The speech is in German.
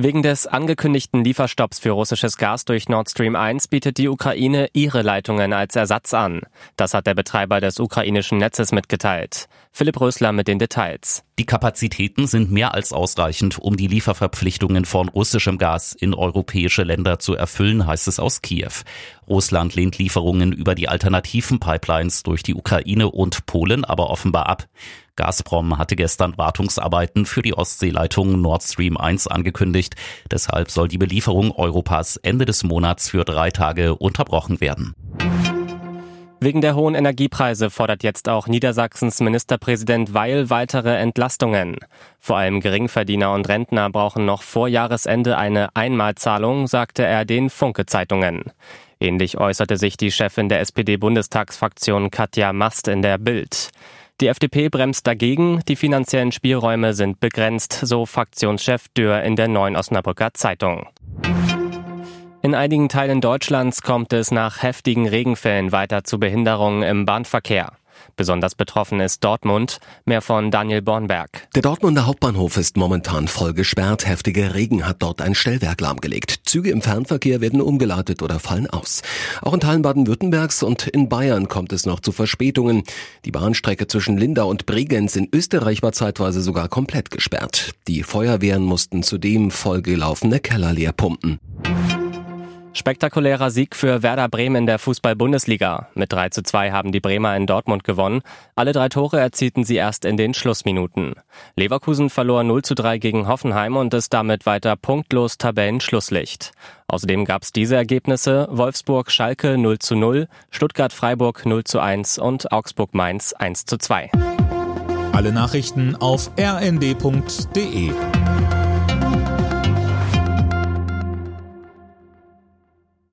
Wegen des angekündigten Lieferstopps für russisches Gas durch Nord Stream 1 bietet die Ukraine ihre Leitungen als Ersatz an. Das hat der Betreiber des ukrainischen Netzes mitgeteilt. Philipp Rösler mit den Details. Die Kapazitäten sind mehr als ausreichend, um die Lieferverpflichtungen von russischem Gas in europäische Länder zu erfüllen, heißt es aus Kiew. Russland lehnt Lieferungen über die alternativen Pipelines durch die Ukraine und Polen aber offenbar ab. Gazprom hatte gestern Wartungsarbeiten für die Ostseeleitung Nord Stream 1 angekündigt. Deshalb soll die Belieferung Europas Ende des Monats für drei Tage unterbrochen werden. Wegen der hohen Energiepreise fordert jetzt auch Niedersachsens Ministerpräsident Weil weitere Entlastungen. Vor allem Geringverdiener und Rentner brauchen noch vor Jahresende eine Einmalzahlung, sagte er den Funke-Zeitungen. Ähnlich äußerte sich die Chefin der SPD-Bundestagsfraktion Katja Mast in der Bild. Die FDP bremst dagegen, die finanziellen Spielräume sind begrenzt, so Fraktionschef Dürr in der Neuen Osnabrücker Zeitung. In einigen Teilen Deutschlands kommt es nach heftigen Regenfällen weiter zu Behinderungen im Bahnverkehr. Besonders betroffen ist Dortmund. Mehr von Daniel Bornberg. Der Dortmunder Hauptbahnhof ist momentan voll gesperrt. Heftiger Regen hat dort ein Stellwerk lahmgelegt. Züge im Fernverkehr werden umgeleitet oder fallen aus. Auch in Teilen Baden-Württembergs und in Bayern kommt es noch zu Verspätungen. Die Bahnstrecke zwischen Lindau und Bregenz in Österreich war zeitweise sogar komplett gesperrt. Die Feuerwehren mussten zudem vollgelaufene Keller leer pumpen. Spektakulärer Sieg für Werder Bremen in der Fußball-Bundesliga. Mit 3 zu 2 haben die Bremer in Dortmund gewonnen. Alle drei Tore erzielten sie erst in den Schlussminuten. Leverkusen verlor 0 zu 3 gegen Hoffenheim und ist damit weiter punktlos Tabellenschlusslicht. Außerdem gab es diese Ergebnisse Wolfsburg-Schalke 0 zu 0, Stuttgart-Freiburg 0 zu 1 und Augsburg-Mainz 1 zu 2. Alle Nachrichten auf rnd.de